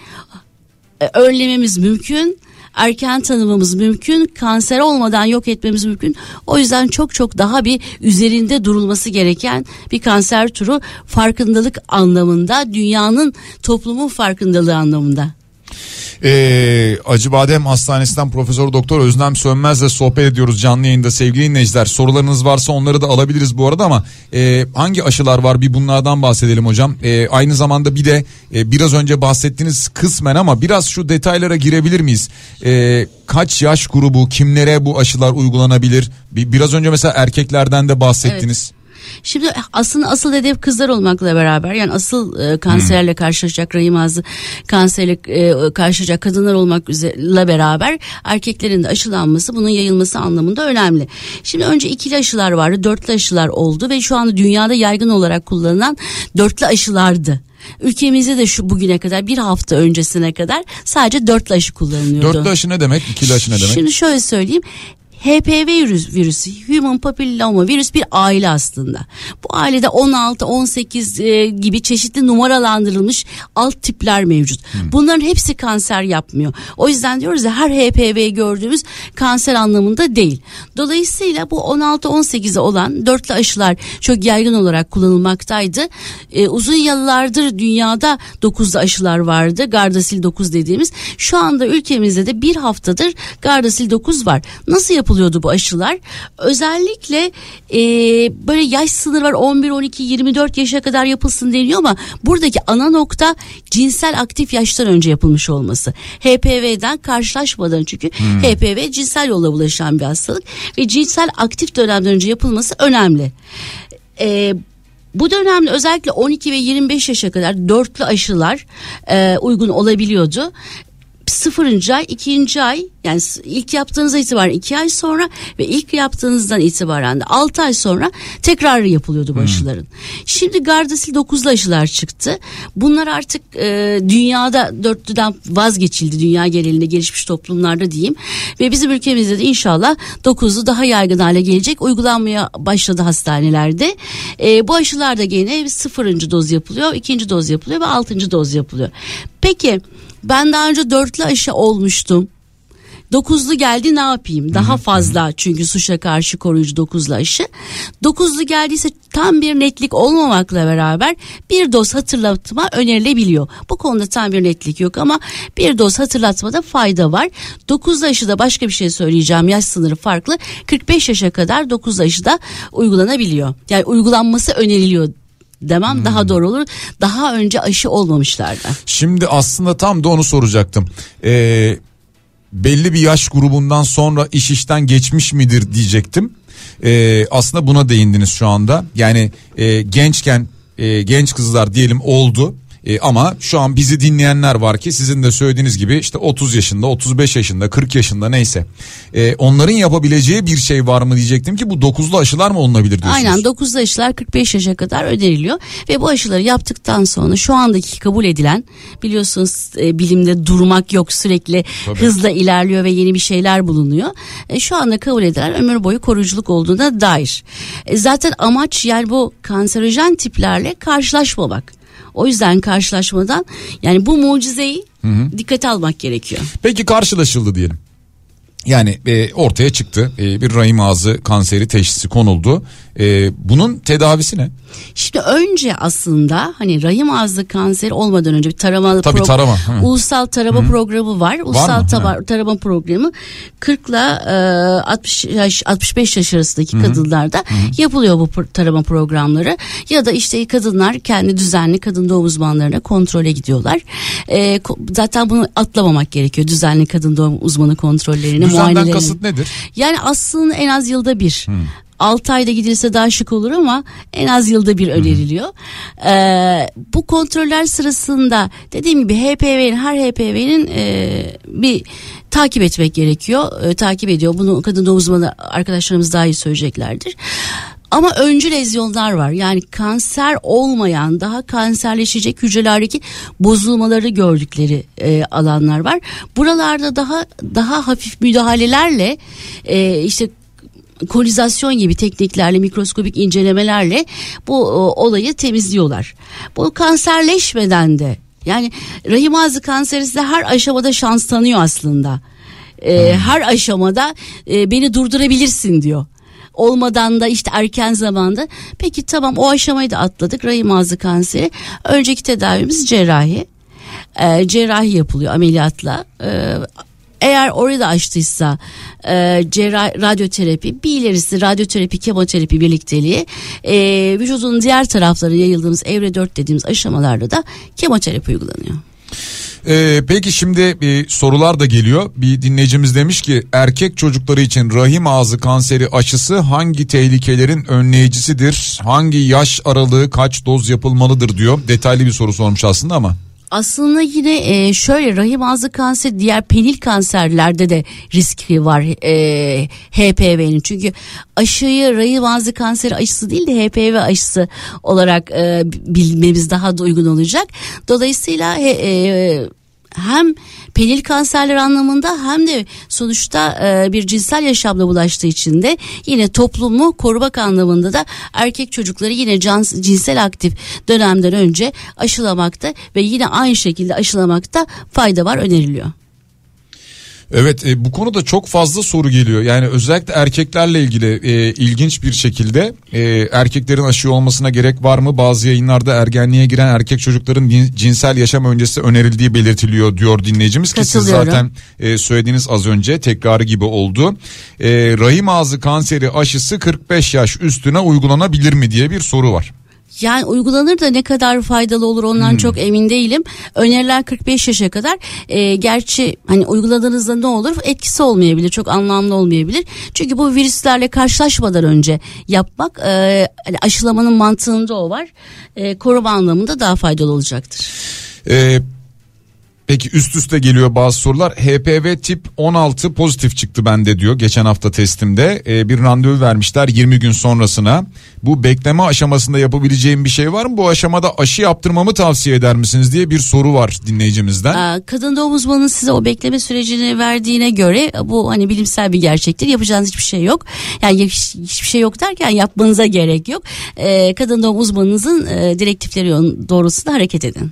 e, önlememiz mümkün erken tanımamız mümkün. Kanser olmadan yok etmemiz mümkün. O yüzden çok çok daha bir üzerinde durulması gereken bir kanser türü farkındalık anlamında, dünyanın toplumun farkındalığı anlamında. Ee, Acıbadem Hastanesi'nden Profesör Doktor Özlem Sönmez'le sohbet ediyoruz canlı yayında sevgili dinleyiciler. Sorularınız varsa onları da alabiliriz bu arada ama e, hangi aşılar var bir bunlardan bahsedelim hocam. E, aynı zamanda bir de e, biraz önce bahsettiğiniz kısmen ama biraz şu detaylara girebilir miyiz? E, kaç yaş grubu kimlere bu aşılar uygulanabilir? Bir, biraz önce mesela erkeklerden de bahsettiniz. Evet. Şimdi aslında asıl hedef kızlar olmakla beraber yani asıl e, kanserle hmm. karşılaşacak rahim ağzı kanserle e, karşılaşacak kadınlar olmakla beraber erkeklerin de aşılanması bunun yayılması anlamında önemli. Şimdi önce ikili aşılar vardı dörtlü aşılar oldu ve şu anda dünyada yaygın olarak kullanılan dörtlü aşılardı. Ülkemizde de şu bugüne kadar bir hafta öncesine kadar sadece dörtlü aşı kullanılıyordu. Dörtlü aşı ne demek? İkili aşı ne demek? Şimdi şöyle söyleyeyim HPV virüs, virüsü, Human Papilloma virüs bir aile aslında. Bu ailede 16, 18 e, gibi çeşitli numaralandırılmış alt tipler mevcut. Hmm. Bunların hepsi kanser yapmıyor. O yüzden diyoruz ya her HPV gördüğümüz kanser anlamında değil. Dolayısıyla bu 16-18'e olan dörtlü aşılar çok yaygın olarak kullanılmaktaydı. E, uzun yıllardır dünyada 9'lu aşılar vardı. Gardasil 9 dediğimiz. Şu anda ülkemizde de bir haftadır Gardasil 9 var. Nasıl yapılıyordu bu aşılar? Özellikle e, böyle yaş sınırı var 11, 12, 24 yaşa kadar yapılsın deniyor ama buradaki ana nokta cinsel aktif yaştan önce yapılmış olması. HPV'den karşılaşmadan çünkü hmm. HPV cinsel yolla bulaşan bir hastalık ve cinsel aktif dönemden önce yapılması önemli. Ee, bu dönemde özellikle 12 ve 25 yaşa kadar dörtlü aşılar e, uygun olabiliyordu sıfırıncı ay, ikinci ay yani ilk yaptığınızda itibaren iki ay sonra ve ilk yaptığınızdan itibaren de altı ay sonra tekrar yapılıyordu bu hmm. aşıların. Şimdi Gardasil 9'lu aşılar çıktı. Bunlar artık e, dünyada dörtlüden vazgeçildi dünya genelinde gelişmiş toplumlarda diyeyim. Ve bizim ülkemizde de inşallah 9'lu daha yaygın hale gelecek uygulanmaya başladı hastanelerde. E, bu aşılar da gene sıfırıncı doz yapılıyor, ikinci doz yapılıyor ve altıncı doz yapılıyor. Peki ben daha önce dörtlü aşı olmuştum. Dokuzlu geldi ne yapayım? Daha fazla çünkü suça karşı koruyucu dokuzlu aşı. Dokuzlu geldiyse tam bir netlik olmamakla beraber bir doz hatırlatma önerilebiliyor. Bu konuda tam bir netlik yok ama bir doz hatırlatmada fayda var. Dokuzlu aşıda başka bir şey söyleyeceğim. Yaş sınırı farklı. 45 yaşa kadar dokuzlu aşıda uygulanabiliyor. Yani uygulanması öneriliyor demem hmm. daha doğru olur. Daha önce aşı olmamışlardı. Şimdi aslında tam da onu soracaktım. Ee, belli bir yaş grubundan sonra iş işten geçmiş midir diyecektim. Ee, aslında buna değindiniz şu anda. Yani e, gençken e, genç kızlar diyelim oldu e, ama şu an bizi dinleyenler var ki sizin de söylediğiniz gibi işte 30 yaşında, 35 yaşında, 40 yaşında neyse. E, onların yapabileceği bir şey var mı diyecektim ki bu 9'lu aşılar mı olunabilir diyorsunuz? Aynen 9'lu aşılar 45 yaşa kadar öneriliyor ve bu aşıları yaptıktan sonra şu andaki kabul edilen biliyorsunuz e, bilimde durmak yok sürekli Tabii. hızla ilerliyor ve yeni bir şeyler bulunuyor. E, şu anda kabul edilen ömür boyu koruyuculuk olduğuna dair. E, zaten amaç yani bu kanserojen tiplerle karşılaşmamak. O yüzden karşılaşmadan yani bu mucizeyi hı hı. dikkate almak gerekiyor. Peki karşılaşıldı diyelim. Yani e, ortaya çıktı e, bir rahim ağzı kanseri teşhisi konuldu. E, bunun tedavisi ne? Şimdi önce aslında hani rahim ağzı kanseri olmadan önce bir taramalı Tabii, pro- tarama. Hı. ulusal tarama Hı. programı var. Ulusal var taba- tarama programı 40 ile 60 yaş 65 yaş arasındaki Hı. kadınlarda Hı. yapılıyor bu tarama programları. Ya da işte kadınlar kendi düzenli kadın doğum uzmanlarına kontrole gidiyorlar. E, zaten bunu atlamamak gerekiyor. Düzenli kadın doğum uzmanı kontrollerini, Düzenden muayenelerini. kasıt nedir? Yani aslında en az yılda bir. Hı. 6 ayda gidilse daha şık olur ama en az yılda bir öneriliyor. Ee, bu kontroller sırasında dediğim gibi HPV'nin her HPV'nin e, bir takip etmek gerekiyor. E, takip ediyor. Bunu kadın doğum uzmanı arkadaşlarımız daha iyi söyleyeceklerdir. Ama öncü lezyonlar var. Yani kanser olmayan daha kanserleşecek hücrelerdeki bozulmaları gördükleri e, alanlar var. Buralarda daha daha hafif müdahalelerle e, işte kolizasyon gibi tekniklerle mikroskobik incelemelerle bu o, olayı temizliyorlar. Bu kanserleşmeden de yani rahim ağzı kanseri size her aşamada şans tanıyor aslında. Ee, hmm. Her aşamada e, beni durdurabilirsin diyor olmadan da işte erken zamanda. Peki tamam o aşamayı da atladık. Rahim ağzı kanseri. Önceki tedavimiz cerrahi. E, cerrahi yapılıyor ameliyatla. E, eğer orayı da açtıysa e, cerrah, radyoterapi bir ilerisi radyoterapi kemoterapi birlikteliği e, vücudun diğer tarafları yayıldığımız evre 4 dediğimiz aşamalarda da kemoterapi uygulanıyor. Ee, peki şimdi bir sorular da geliyor. Bir dinleyicimiz demiş ki erkek çocukları için rahim ağzı kanseri aşısı hangi tehlikelerin önleyicisidir? Hangi yaş aralığı kaç doz yapılmalıdır diyor. Detaylı bir soru sormuş aslında ama. Aslında yine e, şöyle rahim ağzı kanseri diğer penil kanserlerde de riski var e, HPV'nin. Çünkü aşıyı rahim ağzı kanseri aşısı değil de HPV aşısı olarak e, bilmemiz daha da uygun olacak. Dolayısıyla e, hem penil kanserler anlamında hem de sonuçta e, bir cinsel yaşamla bulaştığı için de yine toplumu korumak anlamında da erkek çocukları yine can, cinsel aktif dönemden önce aşılamakta ve yine aynı şekilde aşılamakta fayda var öneriliyor. Evet e, bu konuda çok fazla soru geliyor. Yani özellikle erkeklerle ilgili e, ilginç bir şekilde e, erkeklerin aşı olmasına gerek var mı? Bazı yayınlarda ergenliğe giren erkek çocukların cinsel yaşam öncesi önerildiği belirtiliyor diyor dinleyicimiz ki siz zaten e, söylediğiniz az önce tekrarı gibi oldu. E, rahim ağzı kanseri aşısı 45 yaş üstüne uygulanabilir mi diye bir soru var. Yani uygulanır da ne kadar faydalı olur ondan hmm. çok emin değilim. Öneriler 45 yaşa kadar. E, gerçi hani uyguladığınızda ne olur? Etkisi olmayabilir. Çok anlamlı olmayabilir. Çünkü bu virüslerle karşılaşmadan önce yapmak e, hani aşılamanın mantığında o var. E, koruma anlamında daha faydalı olacaktır. Ee, Peki üst üste geliyor bazı sorular. HPV tip 16 pozitif çıktı bende diyor geçen hafta testimde. Ee, bir randevu vermişler 20 gün sonrasına. Bu bekleme aşamasında yapabileceğim bir şey var mı? Bu aşamada aşı yaptırmamı tavsiye eder misiniz diye bir soru var dinleyicimizden. kadın doğum uzmanının size o bekleme sürecini verdiğine göre bu hani bilimsel bir gerçektir. Yapacağınız hiçbir şey yok. Yani hiçbir şey yok derken yapmanıza gerek yok. Ee, kadın doğum uzmanınızın e, direktifleri doğrultusunda hareket edin.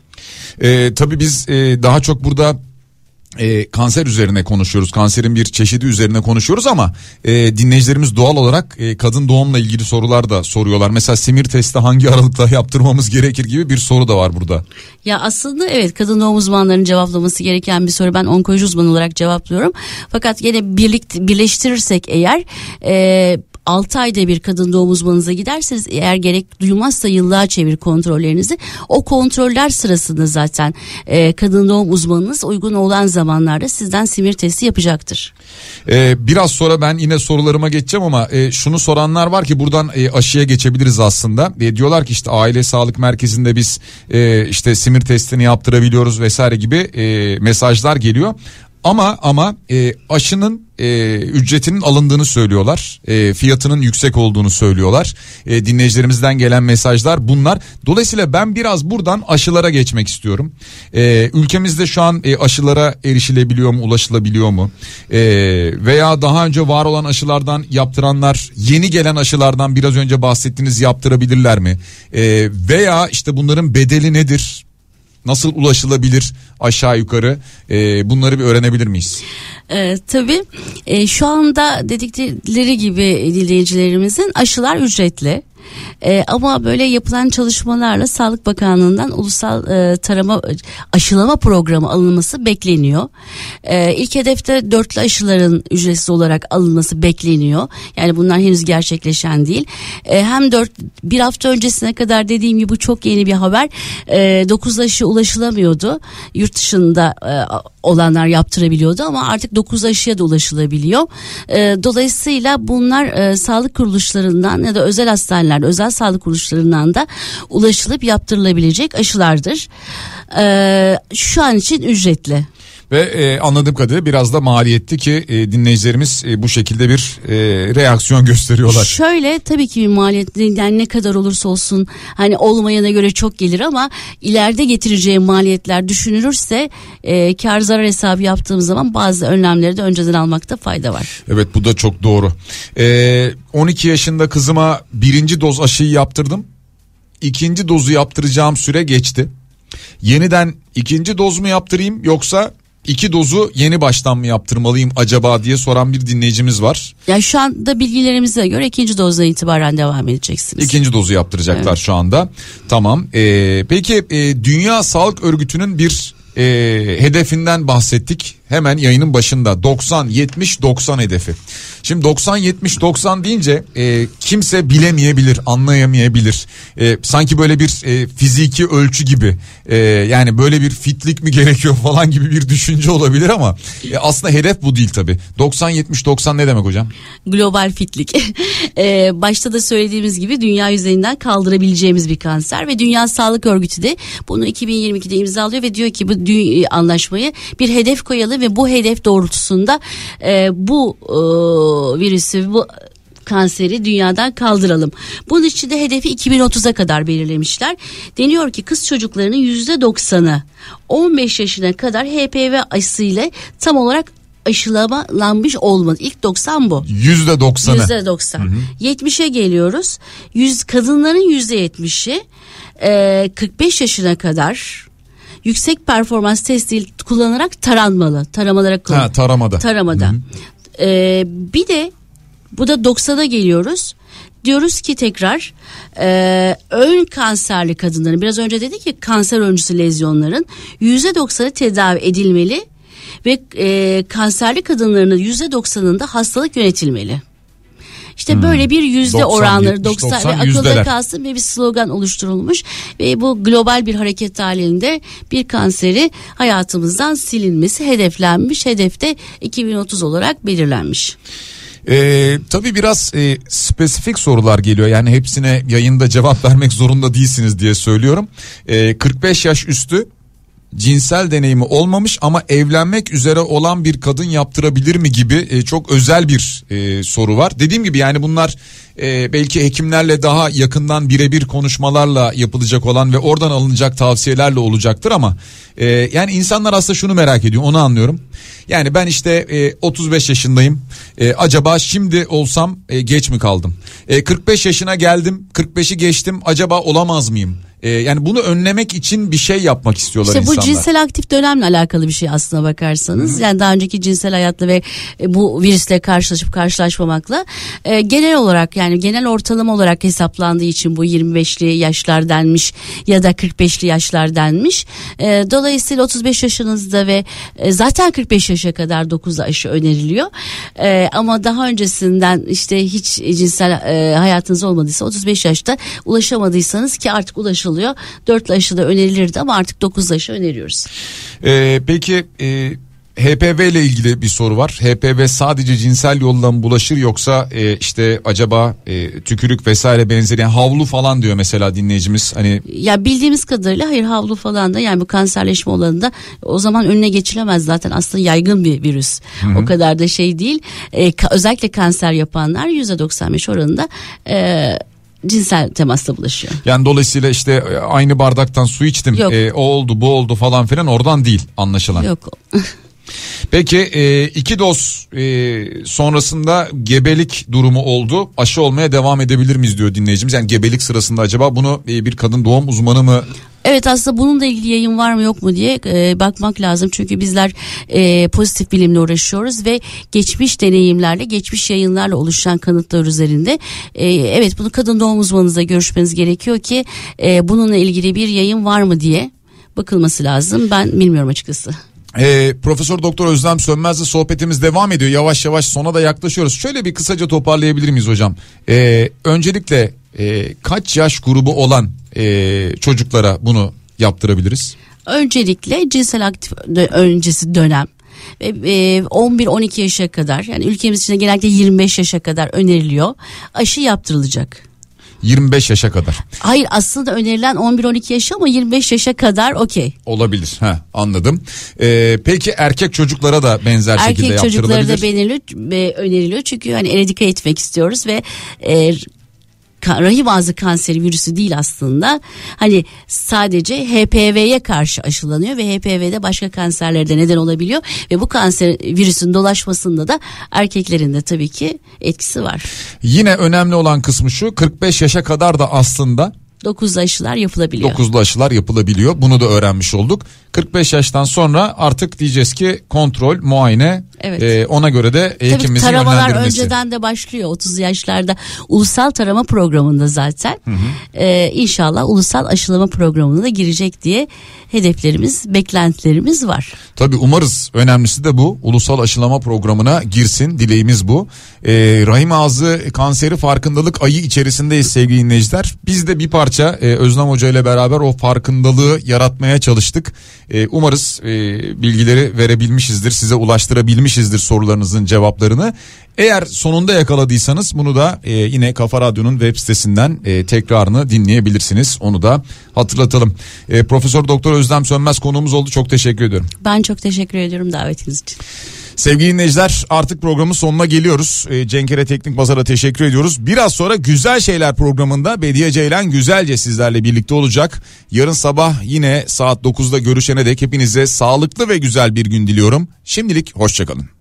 E, tabii biz e, daha çok burada e, kanser üzerine konuşuyoruz. Kanserin bir çeşidi üzerine konuşuyoruz ama e, dinleyicilerimiz doğal olarak e, kadın doğumla ilgili sorular da soruyorlar. Mesela simir testi hangi aralıkta yaptırmamız gerekir gibi bir soru da var burada. Ya aslında evet kadın doğum uzmanlarının cevaplaması gereken bir soru. Ben onkoloji uzmanı olarak cevaplıyorum. Fakat yine birlik birleştirirsek eğer e, 6 ayda bir kadın doğum uzmanınıza giderseniz eğer gerek duymazsa yıllığa çevir kontrollerinizi. O kontroller sırasında zaten e, kadın doğum uzmanınız uygun olan zamanlarda sizden simir testi yapacaktır. Ee, biraz sonra ben yine sorularıma geçeceğim ama e, şunu soranlar var ki buradan e, aşıya geçebiliriz aslında. E, diyorlar ki işte aile sağlık merkezinde biz e, işte simir testini yaptırabiliyoruz vesaire gibi e, mesajlar geliyor. Ama ama e, aşının e, ücretinin alındığını söylüyorlar. E, fiyatının yüksek olduğunu söylüyorlar. E, dinleyicilerimizden gelen mesajlar bunlar. Dolayısıyla ben biraz buradan aşılara geçmek istiyorum. E, ülkemizde şu an e, aşılara erişilebiliyor mu, ulaşılabiliyor mu? E, veya daha önce var olan aşılardan yaptıranlar yeni gelen aşılardan biraz önce bahsettiğiniz yaptırabilirler mi? E, veya işte bunların bedeli nedir? Nasıl ulaşılabilir aşağı yukarı e, bunları bir öğrenebilir miyiz? E, tabii e, şu anda dedikleri gibi dinleyicilerimizin aşılar ücretli. E, ama böyle yapılan çalışmalarla Sağlık Bakanlığı'ndan ulusal e, tarama aşılama programı alınması bekleniyor. E, ilk hedefte dörtlü aşıların ücretsiz olarak alınması bekleniyor. Yani bunlar henüz gerçekleşen değil. E, hem dört bir hafta öncesine kadar dediğim gibi bu çok yeni bir haber. E, dokuz aşı ulaşılamıyordu. Yurt dışında e, olanlar yaptırabiliyordu ama artık dokuz aşıya da ulaşılabiliyor. E, dolayısıyla bunlar e, sağlık kuruluşlarından ya da özel hastaneler, özel sağlık kuruluşlarından da ulaşılıp yaptırılabilecek aşılardır. Ee, şu an için ücretli. Ve e, anladığım kadarıyla biraz da maliyetli ki e, dinleyicilerimiz e, bu şekilde bir e, reaksiyon (laughs) gösteriyorlar. Şöyle tabii ki bir maliyetli yani ne kadar olursa olsun hani olmayana göre çok gelir ama ileride getireceği maliyetler düşünülürse e, kar zarar hesabı yaptığımız zaman bazı önlemleri de önceden almakta fayda var. Evet bu da çok doğru. E, 12 yaşında kızıma birinci doz aşıyı yaptırdım. İkinci dozu yaptıracağım süre geçti. Yeniden ikinci doz mu yaptırayım yoksa iki dozu yeni baştan mı yaptırmalıyım acaba diye soran bir dinleyicimiz var. Ya şu anda bilgilerimize göre ikinci dozdan itibaren devam edeceksiniz. İkinci dozu yaptıracaklar evet. şu anda. Tamam. Ee, peki e, Dünya Sağlık Örgütü'nün bir e, hedefinden bahsettik hemen yayının başında 90 70 90 hedefi. Şimdi 90 70 90 deyince e, kimse bilemeyebilir, anlayamayabilir. E, sanki böyle bir e, fiziki ölçü gibi. E, yani böyle bir fitlik mi (laughs) gerekiyor falan gibi bir düşünce olabilir ama e, aslında hedef bu değil tabi. 90 70 90 ne demek hocam? Global fitlik. (laughs) e, başta da söylediğimiz gibi dünya üzerinden kaldırabileceğimiz bir kanser ve Dünya Sağlık Örgütü de bunu 2022'de imzalıyor ve diyor ki bu anlaşmayı bir hedef koyalım ve bu hedef doğrultusunda e, bu e, virüsü bu kanseri dünyadan kaldıralım. Bunun için de hedefi 2030'a kadar belirlemişler. Deniyor ki kız çocuklarının %90'ı 15 yaşına kadar HPV aşısıyla tam olarak aşılamalanmış olmadı. İlk 90 bu. Yüzde doksanı. Yüzde 90. 70'e geliyoruz. Yüz, kadınların yüzde 70'i e, 45 yaşına kadar yüksek performans testi kullanarak taranmalı. Taramalara. Ha taramada. Taramada. E, bir de bu da 90'a geliyoruz. Diyoruz ki tekrar e, ön kanserli kadınların biraz önce dedik ki kanser öncüsü lezyonların %90'ı tedavi edilmeli ve e, kanserli kadınların %90'ında hastalık yönetilmeli. İşte böyle bir yüzde 90, oranları 70, 90 ve 90 akılda yüzdeler. kalsın ve bir slogan oluşturulmuş ve bu global bir hareket halinde bir kanseri hayatımızdan silinmesi hedeflenmiş. Hedefte 2030 olarak belirlenmiş. Ee, tabii biraz e, spesifik sorular geliyor. Yani hepsine yayında cevap (laughs) vermek zorunda değilsiniz diye söylüyorum. Ee, 45 yaş üstü cinsel deneyimi olmamış ama evlenmek üzere olan bir kadın yaptırabilir mi gibi e, çok özel bir e, soru var. Dediğim gibi yani bunlar e, belki hekimlerle daha yakından birebir konuşmalarla yapılacak olan ve oradan alınacak tavsiyelerle olacaktır ama e, yani insanlar aslında şunu merak ediyor onu anlıyorum. Yani ben işte e, 35 yaşındayım. E, acaba şimdi olsam e, geç mi kaldım? E, 45 yaşına geldim. 45'i geçtim. Acaba olamaz mıyım? E, yani bunu önlemek için bir şey yapmak istiyorlar İşte bu insanlar. cinsel aktif dönemle alakalı bir şey aslına bakarsanız. Yani daha önceki cinsel hayatla ve e, bu virüsle karşılaşıp karşılaşmamakla e, genel olarak yani genel ortalama olarak hesaplandığı için bu 25'li yaşlar denmiş ya da 45'li yaşlar denmiş. E, dolayısıyla 35 yaşınızda ve e, zaten 45 yaşa kadar 9 aşı öneriliyor. E, ama daha öncesinden işte hiç cinsel e, hayatınız olmadıysa 35 yaşta ulaşamadıysanız ki artık ulaşılıyor. 4 aşı da önerilirdi ama artık 9 aşı öneriyoruz. Ee, peki e, HPV ile ilgili bir soru var. HPV sadece cinsel yoldan bulaşır yoksa e, işte acaba e, tükürük vesaire benzeri yani havlu falan diyor mesela dinleyicimiz. Hani Ya bildiğimiz kadarıyla hayır havlu falan da yani bu kanserleşme olanında o zaman önüne geçilemez zaten aslında yaygın bir virüs. O kadar da şey değil. Ee, ka- özellikle kanser yapanlar %95 oranında e, cinsel temasla bulaşıyor. yani dolayısıyla işte e, aynı bardaktan su içtim. Yok. e, o oldu bu oldu falan filan oradan değil anlaşılan. Yok. (laughs) Peki e, iki doz e, sonrasında gebelik durumu oldu. Aşı olmaya devam edebilir miyiz diyor dinleyicimiz. Yani gebelik sırasında acaba bunu e, bir kadın doğum uzmanı mı Evet aslında bununla ilgili yayın var mı yok mu diye e, bakmak lazım. Çünkü bizler e, pozitif bilimle uğraşıyoruz ve geçmiş deneyimlerle, geçmiş yayınlarla oluşan kanıtlar üzerinde e, evet bunu kadın doğum uzmanınızla görüşmeniz gerekiyor ki e, bununla ilgili bir yayın var mı diye bakılması lazım. Ben bilmiyorum açıkçası. Ee, Profesör Doktor Özlem Sönmez'le sohbetimiz devam ediyor. Yavaş yavaş sona da yaklaşıyoruz. Şöyle bir kısaca toparlayabilir miyiz hocam? Ee, öncelikle e, kaç yaş grubu olan e, çocuklara bunu yaptırabiliriz? Öncelikle cinsel aktif öncesi dönem ve e, 11-12 yaşa kadar yani ülkemiz içinde genellikle 25 yaşa kadar öneriliyor. Aşı yaptırılacak. 25 yaşa kadar Hayır aslında önerilen 11-12 yaş ama 25 yaşa kadar okey. olabilir. Ha, anladım. Ee, peki erkek çocuklara da benzer şekilde Erkek çocuklara yaptırılabilir. da benirli, ve öneriliyor çünkü hani eradike etmek istiyoruz ve e, rahim ağzı kanseri virüsü değil aslında. Hani sadece HPV'ye karşı aşılanıyor ve HPV'de başka kanserlere de neden olabiliyor ve bu kanser virüsün dolaşmasında da erkeklerin de tabii ki etkisi var. Yine önemli olan kısmı şu 45 yaşa kadar da aslında 9 aşılar yapılabiliyor. 9'lu aşılar yapılabiliyor. Bunu da öğrenmiş olduk. 45 yaştan sonra artık diyeceğiz ki kontrol, muayene Evet. e, ona göre de Tabii hekimimizin taramalar yönlendirmesi. önceden de başlıyor 30 yaşlarda ulusal tarama programında zaten Ee, inşallah ulusal aşılama programına da girecek diye hedeflerimiz beklentilerimiz var. Tabii umarız önemlisi de bu. Ulusal aşılama programına girsin. Dileğimiz bu. Ee, rahim ağzı kanseri farkındalık ayı içerisindeyiz sevgili dinleyiciler. Biz de bir parça e, Özlem Hoca ile beraber o farkındalığı yaratmaya çalıştık. E, umarız e, bilgileri verebilmişizdir. Size ulaştırabilmişizdir sorularınızın cevaplarını. Eğer sonunda yakaladıysanız bunu da e, yine Kafa Radyo'nun web sitesinden tekrarını dinleyebilirsiniz. Onu da hatırlatalım. Profesör Doktor Özlem Sönmez konuğumuz oldu. Çok teşekkür ediyorum. Ben çok teşekkür ediyorum davetiniz için. Sevgili dinleyiciler artık programın sonuna geliyoruz. Ee, Cenkere Teknik Bazar'a teşekkür ediyoruz. Biraz sonra Güzel Şeyler programında Bediye Ceylan güzelce sizlerle birlikte olacak. Yarın sabah yine saat 9'da görüşene dek hepinize sağlıklı ve güzel bir gün diliyorum. Şimdilik hoşçakalın.